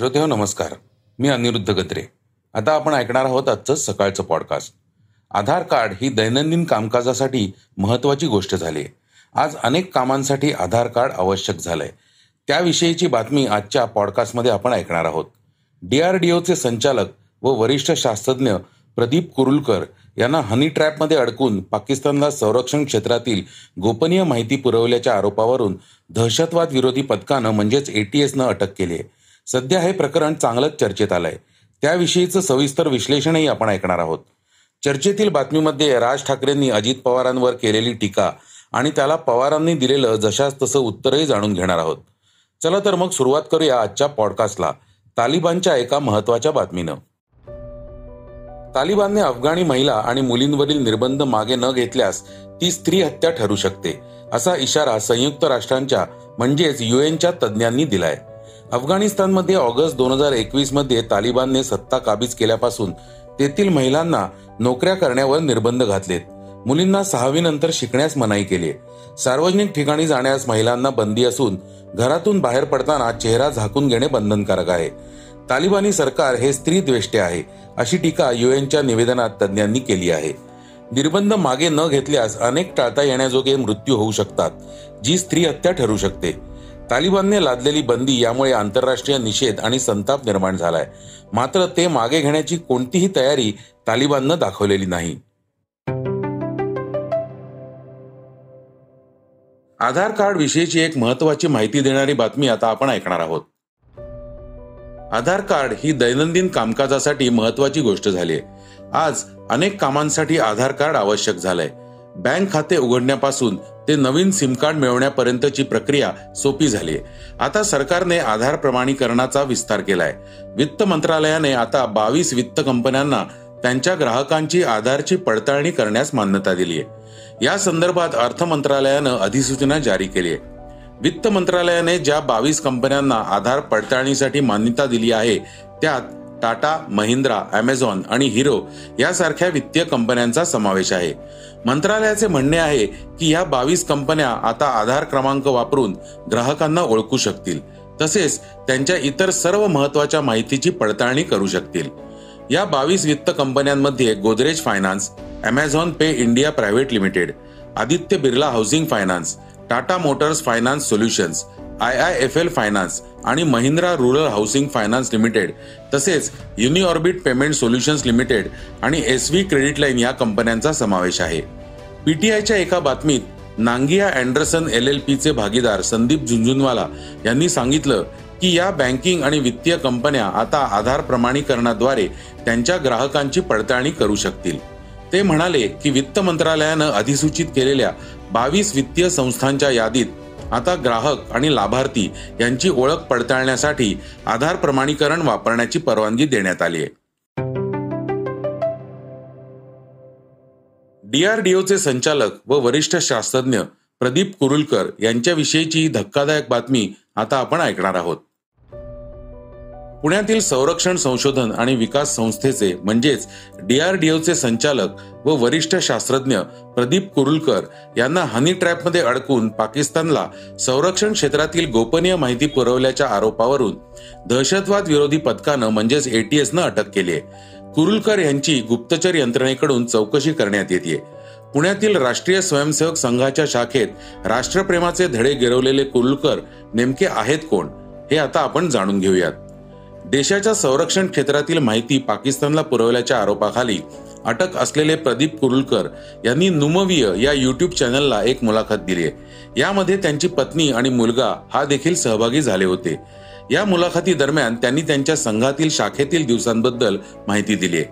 श्रोतेहो नमस्कार. मी अनिरुद्ध गत्रे आता आपण ऐकणार आहोत आजचं सकाळचं पॉडकास्ट आधार कार्ड ही दैनंदिन कामकाजासाठी महत्वाची गोष्ट झाली. आहे आज अनेक कामांसाठी आधार कार्ड आवश्यक झालंय. त्याविषयीची बातमी आजच्या पॉडकास्टमध्ये आपण ऐकणार आहोत. डीआरडीओचे संचालक व वरिष्ठ शास्त्रज्ञ प्रदीप कुरुलकर यांना हनी ट्रॅपमध्ये अडकून पाकिस्तानला संरक्षण क्षेत्रातील गोपनीय माहिती पुरवल्याच्या आरोपावरून दहशतवाद विरोधी पथकानं म्हणजेच एटीएसनं अटक केली आहे. सध्या हे प्रकरण चांगलंच चर्चेत आलंय. त्याविषयीचं सविस्तर विश्लेषणही आपण ऐकणार आहोत. चर्चेतील बातमीमध्ये राज ठाकरेंनी अजित पवारांवर केलेली टीका आणि त्याला पवारांनी दिलेलं जशास तसं उत्तरही जाणून घेणार आहोत. चला तर मग सुरुवात करूया आजच्या पॉडकास्टला. तालिबानच्या एका महत्त्वाच्या बातमीनं. तालिबानने अफगाणी महिला आणि मुलींवरील निर्बंध मागे न घेतल्यास ती स्त्री हत्या ठरू शकते असा इशारा संयुक्त राष्ट्रांच्या म्हणजेच युएनच्या तज्ज्ञांनी दिलाय. अफगाणिस्तानमध्ये ऑगस्ट दोन हजार एकवीसमध्ये तालिबानने सत्ता काबीज केल्यापासून तेथील महिलांना नोकऱ्या करण्यावर निर्बंध घातलेत. मुलींना सहावी नंतर शिकण्यास मनाई केली सार्वजनिक ठिकाणी जाण्यास महिलांना बंदी असून घरातून बाहेर पडताना चेहरा झाकून घेणे बंधनकारक आहे. तालिबानी सरकार हे स्त्री द्वेष्टे आहे अशी टीका युएनच्या निवेदनात तज्ज्ञांनी केली आहे. निर्बंध मागे न घेतल्यास अनेक टाळता येण्याजोगे मृत्यू होऊ शकतात जी स्त्री हत्या ठरू शकते. तालिबानने लादलेली बंदी यामुळे आंतरराष्ट्रीय निषेध आणि संताप निर्माण झालाय. मात्र ते मागे घेण्याची कोणतीही तयारी तालिबाननं दाखवलेली नाही. आधार कार्ड विषयीची एक महत्वाची माहिती देणारी बातमी आता आपण ऐकणार आहोत. आधार कार्ड ही दैनंदिन कामकाजासाठी महत्वाची गोष्ट झाली आहे. आज अनेक कामांसाठी आधार कार्ड आवश्यक झालंय. बँक खाते उघडण्यापासून ते नवीन सिम कार्ड मिळवण्यापर्यंतची प्रक्रिया सोपी झाली आहे आता सरकारने आधार प्रमाणीकरणाचा विस्तार केलाय. वित्त मंत्रालयाने आता बावीस वित्त कंपन्यांना त्यांच्या ग्राहकांची आधारची पडताळणी करण्यास मान्यता दिली आहे या संदर्भात अर्थ मंत्रालयानं अधिसूचना जारी केली आहे वित्त मंत्रालयाने ज्या बावीस कंपन्यांना आधार पडताळणीसाठी मान्यता दिली आहे त्यात टाटा महिंद्रा अमेझॉन आणि हिरो यासारख्या वित्तीय कंपन्यांचा समावेश आहे. मंत्रालयाचे म्हणणे आहे की या बावीस कंपन्या आता आधार क्रमांक वापरून ग्राहकांना ओळखू शकतील. तसेच त्यांच्या इतर सर्व महत्त्वाच्या माहितीची पडताळणी करू शकतील. या बावीस वित्त कंपन्यांमध्ये Godrej finance Amazon pay India private limited Aditya Birla housing finance Tata motors finance solutions I I F L finance आणि Mahindra rural housing finance limited तसेच युनिऑर्बिट पेमेंट सोल्युशन्स लिमिटेड आणि एस व्ही क्रेडिट लाईन या कंपन्यांचा समावेश आहे. पीटीआयच्या एका बातमीत नांगिया अँडरसन एल एल पीचे भागीदार संदीप झुंझुनवाला यांनी सांगितलं की या बँकिंग आणि वित्तीय कंपन्या आता आधार प्रमाणीकरणाद्वारे त्यांच्या ग्राहकांची पडताळणी करू शकतील. ते म्हणाले की वित्त मंत्रालयानं अधिसूचित केलेल्या बावीस वित्तीय संस्थांच्या यादीत आता ग्राहक आणि लाभार्थी यांची ओळख पडताळण्यासाठी आधार प्रमाणीकरण वापरण्याची परवानगी देण्यात आली आहे. डीआरडीओचे संचालक व वरिष्ठ शास्त्रज्ञ प्रदीप कुरुलकर यांच्याविषयीची धक्कादायक बातमी आता आपण ऐकणार आहोत. पुण्यातील संरक्षण संशोधन आणि विकास संस्थेचे म्हणजेच डीआरडीओचे संचालक व वरिष्ठ शास्त्रज्ञ प्रदीप कुरुलकर यांना हनी ट्रॅपमध्ये अडकून पाकिस्तानला संरक्षण क्षेत्रातील गोपनीय माहिती पुरवल्याच्या आरोपावरून दहशतवाद विरोधी पथकानं म्हणजेच एटीएसनं अटक केली आहे. कुरुलकर यांची गुप्तचर यंत्रणेकडून चौकशी करण्यात येते. पुण्यातील राष्ट्रीय स्वयंसेवक संघाच्या शाखेत राष्ट्रप्रेमाचे धडे गिरवलेले कुरुलकर नेमके आहेत कोण हे आता आपण जाणून घेऊयात. देशाच्या संरक्षण क्षेत्रातील माहिती पाकिस्तानला पुरवल्याच्या आरोपाखाली अटक असलेले प्रदीप कुरुलकर यांनी नुमवीय या युट्यूब चॅनलला एक मुलाखत दिली आहे. यामध्ये त्यांची पत्नी आणि मुलगा हा देखील सहभागी झाले होते. या मुलाखती दरम्यान त्यांनी त्यांच्या संघातील शाखेतील दिवसांबद्दल माहिती दिली आहे.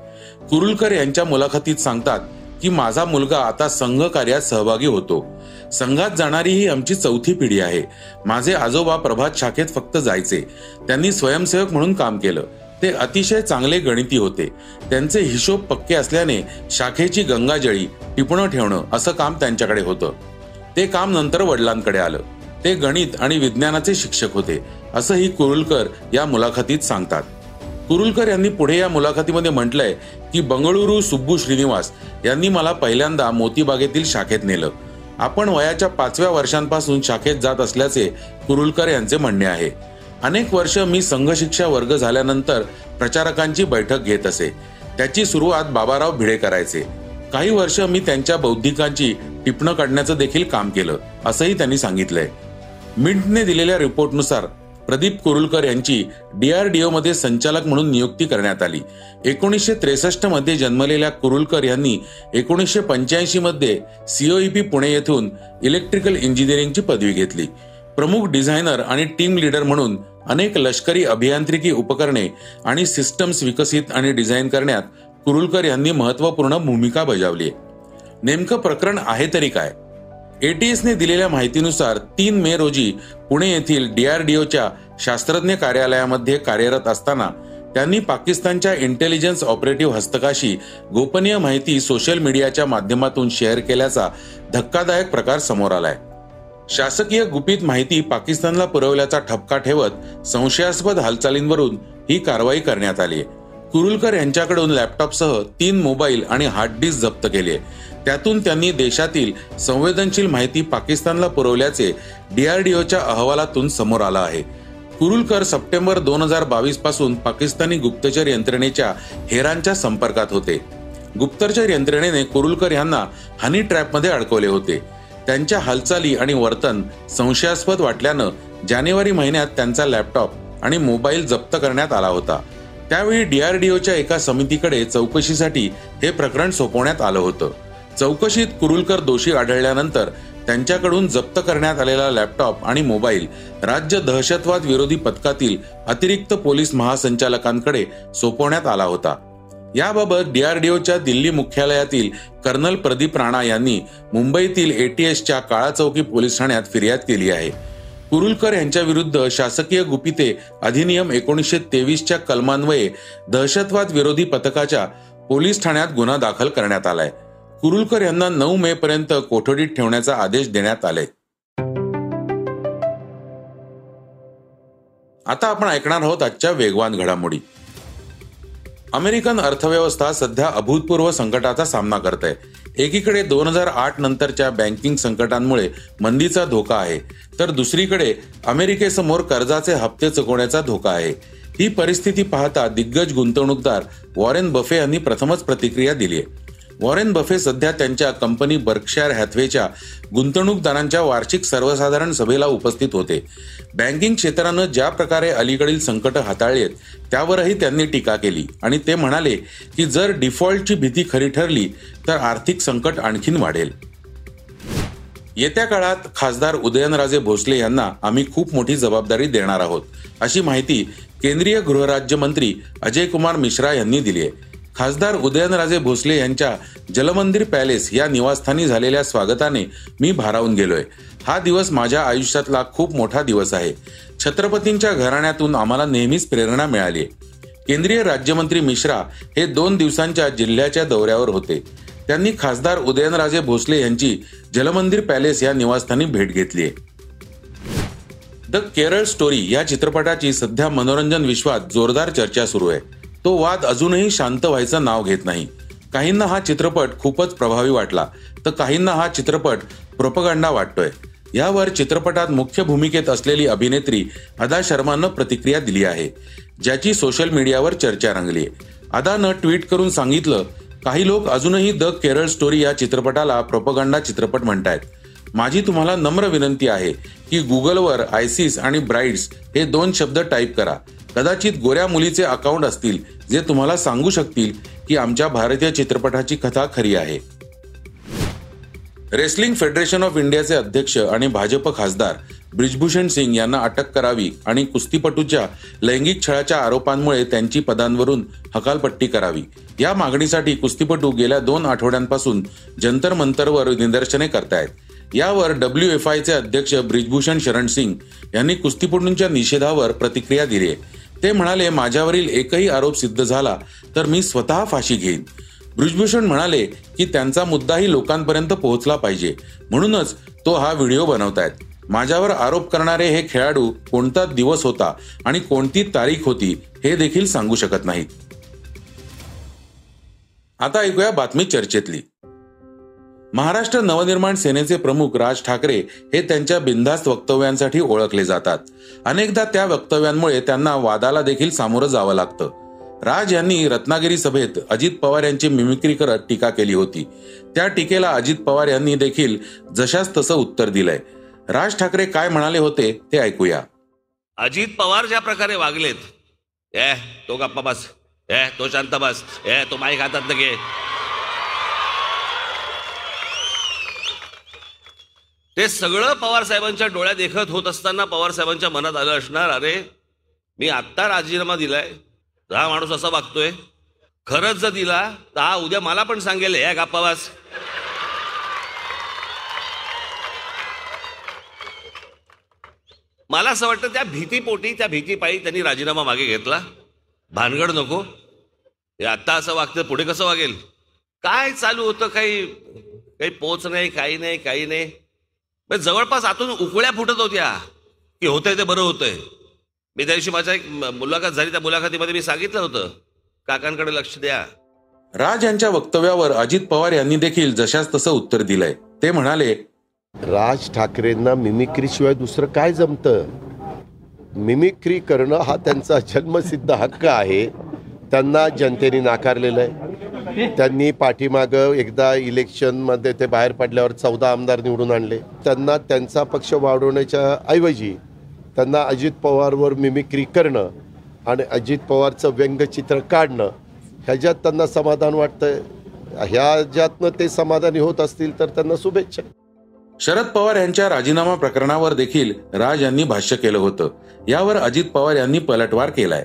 कुरुलकर यांच्या मुलाखतीत सांगतात की माझा मुलगा आता संघ कार्यात सहभागी होतो. संघात जाणारी ही आमची चौथी पिढी आहे. माझे आजोबा प्रभात शाखेत फक्त जायचे. त्यांनी स्वयंसेवक म्हणून काम केलं. ते अतिशय चांगले गणिती होते. त्यांचे हिशोब पक्के असल्याने शाखेची गंगाजळी टिपणं ठेवणं असं काम त्यांच्याकडे होतं. ते काम नंतर वडिलांकडे आलं. ते गणित आणि विज्ञानाचे शिक्षक होते असंही कुरुलकर या मुलाखतीत सांगतात. कुरुलकर यांनी पुढे या मुलाखतीमध्ये म्हटलंय की बंगळुरू सुब्बू श्रीनिवास यांनी मला पहिल्यांदा मोतीबागेतील शाखेत नेलं. आपण वयाच्या पाचव्या वर्षांपासून शाखेत जात असल्याचे कुरुलकर यांचे म्हणणे आहे. अनेक वर्ष मी संघशिक्षा वर्ग झाल्यानंतर प्रचारकांची बैठक घेत असे. त्याची सुरुवात बाबाराव भिडे करायचे. काही वर्ष मी त्यांच्या बौद्धिकांची टिपणं काढण्याचं देखील काम केलं असंही त्यांनी सांगितलंय. मिंटने दिलेल्या रिपोर्टनुसार प्रदीप कुरुलकर यांची डीआरडीओ मध्ये संचालक म्हणून नियुक्ती करण्यात आली. एकोणीसशे त्रेसष्टमध्ये जन्मलेल्या कुरुलकर यांनी एकोणीसशे पंच्याऐंशी मध्ये सीओईपी पुणे येथून इलेक्ट्रिकल इंजिनिअरिंगची पदवी घेतली. प्रमुख डिझायनर आणि टीम लीडर म्हणून अनेक लष्करी अभियांत्रिकी उपकरणे आणि सिस्टम्स विकसित आणि डिझाईन करण्यात कुरुलकर यांनी महत्त्वपूर्ण भूमिका बजावली नेमकं प्रकरण आहे तरी काय? एटीएसने दिलेल्या माहितीनुसार तीन मे रोजी पुणे येथील डीआरडीओच्या शास्त्रज्ञ कार्यालयामध्ये कार्यरत असताना त्यांनी पाकिस्तानच्या इंटेलिजन्स ऑपरेटिव्ह हस्तकाशी गोपनीय माहिती सोशल मीडियाच्या माध्यमातून शेअर केल्याचा धक्कादायक प्रकार समोर आलाय. शासकीय गुपित माहिती पाकिस्तानला पुरवल्याचा ठपका ठेवत संशयास्पद हालचालींवरून ही कारवाई करण्यात आली कुरुलकर यांच्याकडून लॅपटॉपसह तीन मोबाईल आणि हार्ड डिस्क जप्त केले त्यातून त्यांनी देशातील संवेदनशील माहिती पाकिस्तानला पुरवल्याचे डीआरडीओच्या अहवालातून समोर आलं आहे. कुरुलकर सप्टेंबर दोन हजार बावीसपासून पाकिस्तानी गुप्तचर यंत्रणेच्या हेरांच्या संपर्कात होते. गुप्तचर यंत्रणेने कुरुलकर यांना हनी ट्रॅपमध्ये अडकवले होते. त्यांच्या हालचाली आणि वर्तन संशयास्पद वाटल्यानं जानेवारी महिन्यात त्यांचा लॅपटॉप आणि मोबाईल जप्त करण्यात आला होता. त्यावेळी डीआरडीओच्या एका समितीकडे चौकशीसाठी हे प्रकरण सोपवण्यात आलं होतं. चौकशीत कुरुलकर दोषी आढळल्यानंतर त्यांच्याकडून जप्त करण्यात आलेला लॅपटॉप आणि मोबाईल राज्य दहशतवाद विरोधी पथकातील अतिरिक्त पोलीस महासंचालकांकडे सोपवण्यात आला होता. याबाबत डीआरडीओच्या दिल्ली मुख्यालयातील कर्नल प्रदीप राणा यांनी मुंबईतील एटीएसच्या काळा चौकी पोलीस ठाण्यात फिर्याद केली आहे. कुरुलकर यांच्या विरुद्ध शासकीय गुपिते अधिनियम एकोणीसशे तेवीसच्या कलमान्वये दहशतवाद विरोधी पथकाच्या पोलीस ठाण्यात गुन्हा दाखल करण्यात आलाय. कुरुलकर यांना नऊ मे पर्यंत कोठडीत ठेवण्याचा आदेश देण्यात आले आता आपण ऐकणार आहोत आजच्या वेगवान घडामोडी. अमेरिकन अर्थव्यवस्था सध्या अभूतपूर्व संकटाचा सामना करत आहे एकीकडे दोन हजार आठ नंतरच्या बँकिंग संकटांमुळे मंदीचा धोका आहे तर दुसरीकडे अमेरिकेसमोर कर्जाचे हप्ते चुकवण्याचा धोका आहे. ही परिस्थिती पाहता दिग्गज गुंतवणूकदार वॉरेन बफे यांनी प्रथमच प्रतिक्रिया दिली आहे वॉरेन बफे सध्या त्यांच्या कंपनी बर्कशायर हॅथवेच्या गुंतवणूकदारांच्या वार्षिक सर्वसाधारण सभेला उपस्थित होते. बँकिंग क्षेत्रानं ज्या प्रकारे अलीकडील संकट हाताळली आहेत त्यावरही त्यांनी टीका केली आणि ते म्हणाले की जर डिफॉल्टची भीती खरी ठरली तर आर्थिक संकट आणखीन वाढेल. येत्या काळात खासदार उदयनराजे भोसले यांना आम्ही खूप मोठी जबाबदारी देणार आहोत अशी माहिती केंद्रीय गृहराज्यमंत्री अजय कुमार मिश्रा यांनी दिली आहे. खासदार उदयनराजे भोसले यांच्या जलमंदिर पॅलेस या निवासस्थानी झालेल्या स्वागताने मी भारावून गेलोय. हा दिवस माझ्या आयुष्यातला खूप मोठा दिवस आहे. छत्रपतींच्या घराण्यातून आम्हाला नेहमीच प्रेरणा मिळाली केंद्रीय राज्यमंत्री मिश्रा हे दोन दिवसांच्या जिल्ह्याच्या दौऱ्यावर होते. त्यांनी खासदार उदयनराजे भोसले यांची जलमंदिर पॅलेस या निवासस्थानी भेट घेतली आहे. द केरळ स्टोरी या चित्रपटाची सध्या मनोरंजन विश्वात जोरदार चर्चा सुरू आहे. तो वाद अजूनही शांत व्हायचं नाव घेत नाही. काहींना हा चित्रपट खूपच प्रभावी वाटला तर काहींना हा चित्रपट प्रोपगंडा वाटतोय. यावर चित्रपटात मुख्य भूमिकेत असलेली अभिनेत्री अदा शर्मानं प्रतिक्रिया दिली आहे ज्याची सोशल मीडियावर चर्चा रंगली आहे. अदानं ट्विट करून सांगितलं काही लोक अजूनही द केरळ स्टोरी या चित्रपटाला प्रोपगंडा चित्रपट म्हणतायत. माझी तुम्हाला नम्र विनंती आहे की गुगलवर आयसिस आणि ब्राईड्स हे दोन शब्द टाईप करा. कदाचित गोऱ्या मुलीचे अकाउंट असतील जे तुम्हाला सांगू शकतील की आमच्या भारतीय चित्रपटाची कथा खरी आहे. रेसलिंग फेडरेशन ऑफ इंडियाचे अध्यक्ष आणि भाजप खासदार ब्रिजभूषण सिंग यांना अटक करावी आणि कुस्तीपटूच्या लैंगिक छळाच्या आरोपांमुळे त्यांची पदांवरून हकालपट्टी करावी. या मागणीसाठी कुस्तीपटू गेल्या दोन आठवड्यांपासून जंतर मंतरवर निदर्शने करतायत. यावर डब्ल्यू एफ आयचे अध्यक्ष ब्रिजभूषण शरण सिंग यांनी कुस्तीपटूंच्या निषेधावर प्रतिक्रिया दिली आहे. ते म्हणाले माझ्यावरील एकही आरोप सिद्ध झाला तर मी स्वतः फाशी घेईन. ब्रिजभूषण म्हणाले की त्यांचा मुद्दाही लोकांपर्यंत पोहोचला पाहिजे. म्हणूनच तो हा व्हिडिओ बनवतायत. माझ्यावर आरोप करणारे हे खेळाडू कोणता दिवस होता आणि कोणती तारीख होती हे देखील सांगू शकत नाहीत. आता ऐकूया बातमी चर्चेतली. महाराष्ट्र नवनिर्माण सेनेचे प्रमुख राज ठाकरे हे त्यांच्या बिनधास्त वक्तव्यांसाठी ओळखले जातात. अनेकदा त्या वक्तव्यांमुळे त्यांना वादाला देखील सामोरं जावं लागतं. राज यांनी रत्नागिरी सभेत अजित पवार यांची मिमिक्री करत टीका केली होती. त्या टीकेला अजित पवार यांनी देखील जशास तसं उत्तर दिलंय. राज ठाकरे काय म्हणाले होते ते ऐकूया. अजित पवार ज्या प्रकारे वागलेत ए तो गप्पा बस ए तो शांत बस ए तो माईक हातात घे ते सगळं पवारसाहेबांच्या डोळ्या डोळ्यात देखत होत असताना पवारसाहेबांच्या मनात आलं असणार अरे मी आत्ता राजीनामा दिलाय. हा माणूस असा वागतोय. खरंच जर दिला तर हा उद्या मला पण सांगेल या गप्पा मला असं वाटतं त्या भीतीपोटी त्या भीतीपायी त्यांनी राजीनामा मागे घेतला. भानगड नको. हे आत्ता असं वागतं पुढे कसं वागेल? काय चालू होतं काही काही पोच नाही काही नाही काही नाही. जवळपास आतून उकळ्या फुटत होत्या. की होतंय ते बरं होतंय. मी त्या दिवशी माझ्या एक मुलाखत झाली त्या मुलाखतीमध्ये मी सांगितलं होतं. काकांकडे लक्ष द्या. राज यांच्या वक्तव्यावर अजित पवार यांनी देखील जशाच तसं उत्तर दिलंय. ते म्हणाले राज ठाकरेंना मिमिक्रीशिवाय दुसरं काय जमतं? मिमिक्री करणं हा त्यांचा जन्मसिद्ध हक्क आहे. त्यांना जनतेने नाकारलेलं आहे. त्यांनी पाठीमागं एकदा इलेक्शनमध्ये ते बाहेर पडल्यावर चौदा आमदार निवडून आणले. त्यांना त्यांचा पक्ष वाढवण्याच्या ऐवजी त्यांना अजित पवारवर मिमिक्री करणं आणि अजित पवारचं व्यंगचित्र काढणं ह्याच्यात त्यांना समाधान वाटतंय. ह्याच्यातनं ते समाधानी होत असतील तर त्यांना शुभेच्छा. शरद पवार यांच्या राजीनामा प्रकरणावर देखील राज यांनी भाष्य केलं होतं. यावर अजित पवार यांनी पलटवार केलाय.